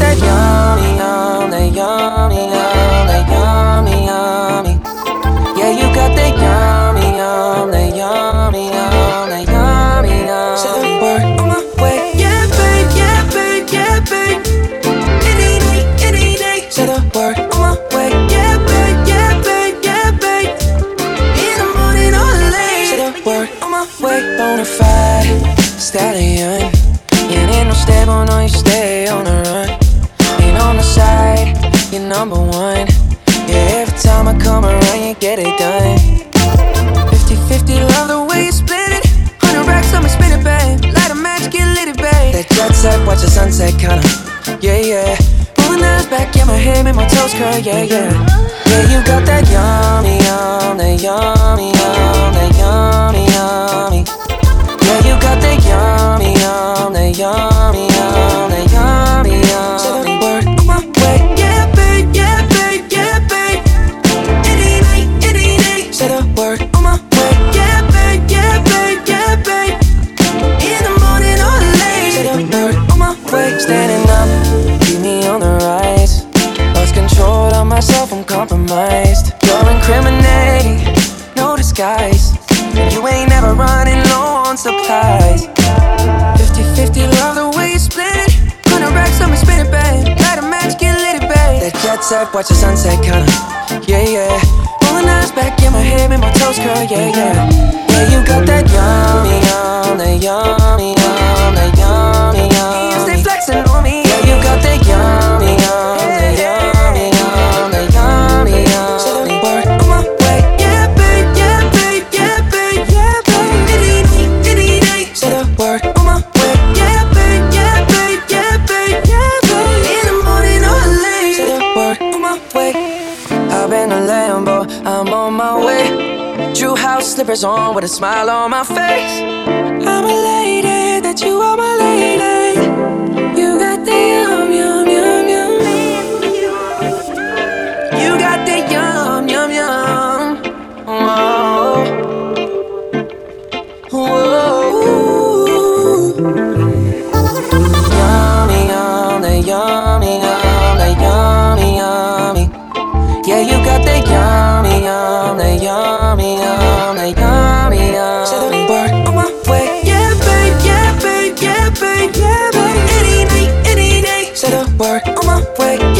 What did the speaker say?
yum, that yummy, yummy. Yeah, you got that yummy, yum, that yummy, yum, that yummy, yum. Say the word on my way. Yeah, babe, yeah, babe, yeah, babe. Any day, any day. Say the word on my way. Yeah, babe, yeah, babe, yeah, babe. In the morning or late. Say the word on my way. Bonafide stallion. I come around, you get it done. 50 50, love the way you split it. 100 racks, I'ma spin it, babe. Light a match, get lit, it, babe. That jet set, watch the sunset, kinda. Yeah, yeah. Pulling eyes back, yeah, my head, make my toes curl, yeah, yeah. Yeah, you got that yummy, yum, that yum, no disguise. You ain't never running low on supplies. 50 50, love the way you split it. 100 racks, I'ma spin it, babe. Light a match, get lit, it, babe. That jet set, watch the sunset, kinda. Yeah, yeah. Pulling eyes back in my head, make my toes curl, yeah, yeah. Yeah, you got Up in a Lambo, I'm on my way. Drew House slippers on with a smile on my face. I'm a lady, that you are my lady. You got the yum, yum, yum, yum. You got the yum, yum, yum. Whoa. Whoa. yummy, yum, that yummy, yum, that yummy, yum. Say the word on my way. Yeah, babe, yeah, babe, yeah, babe, yeah, babe. Any night, any day. Say the word on my way.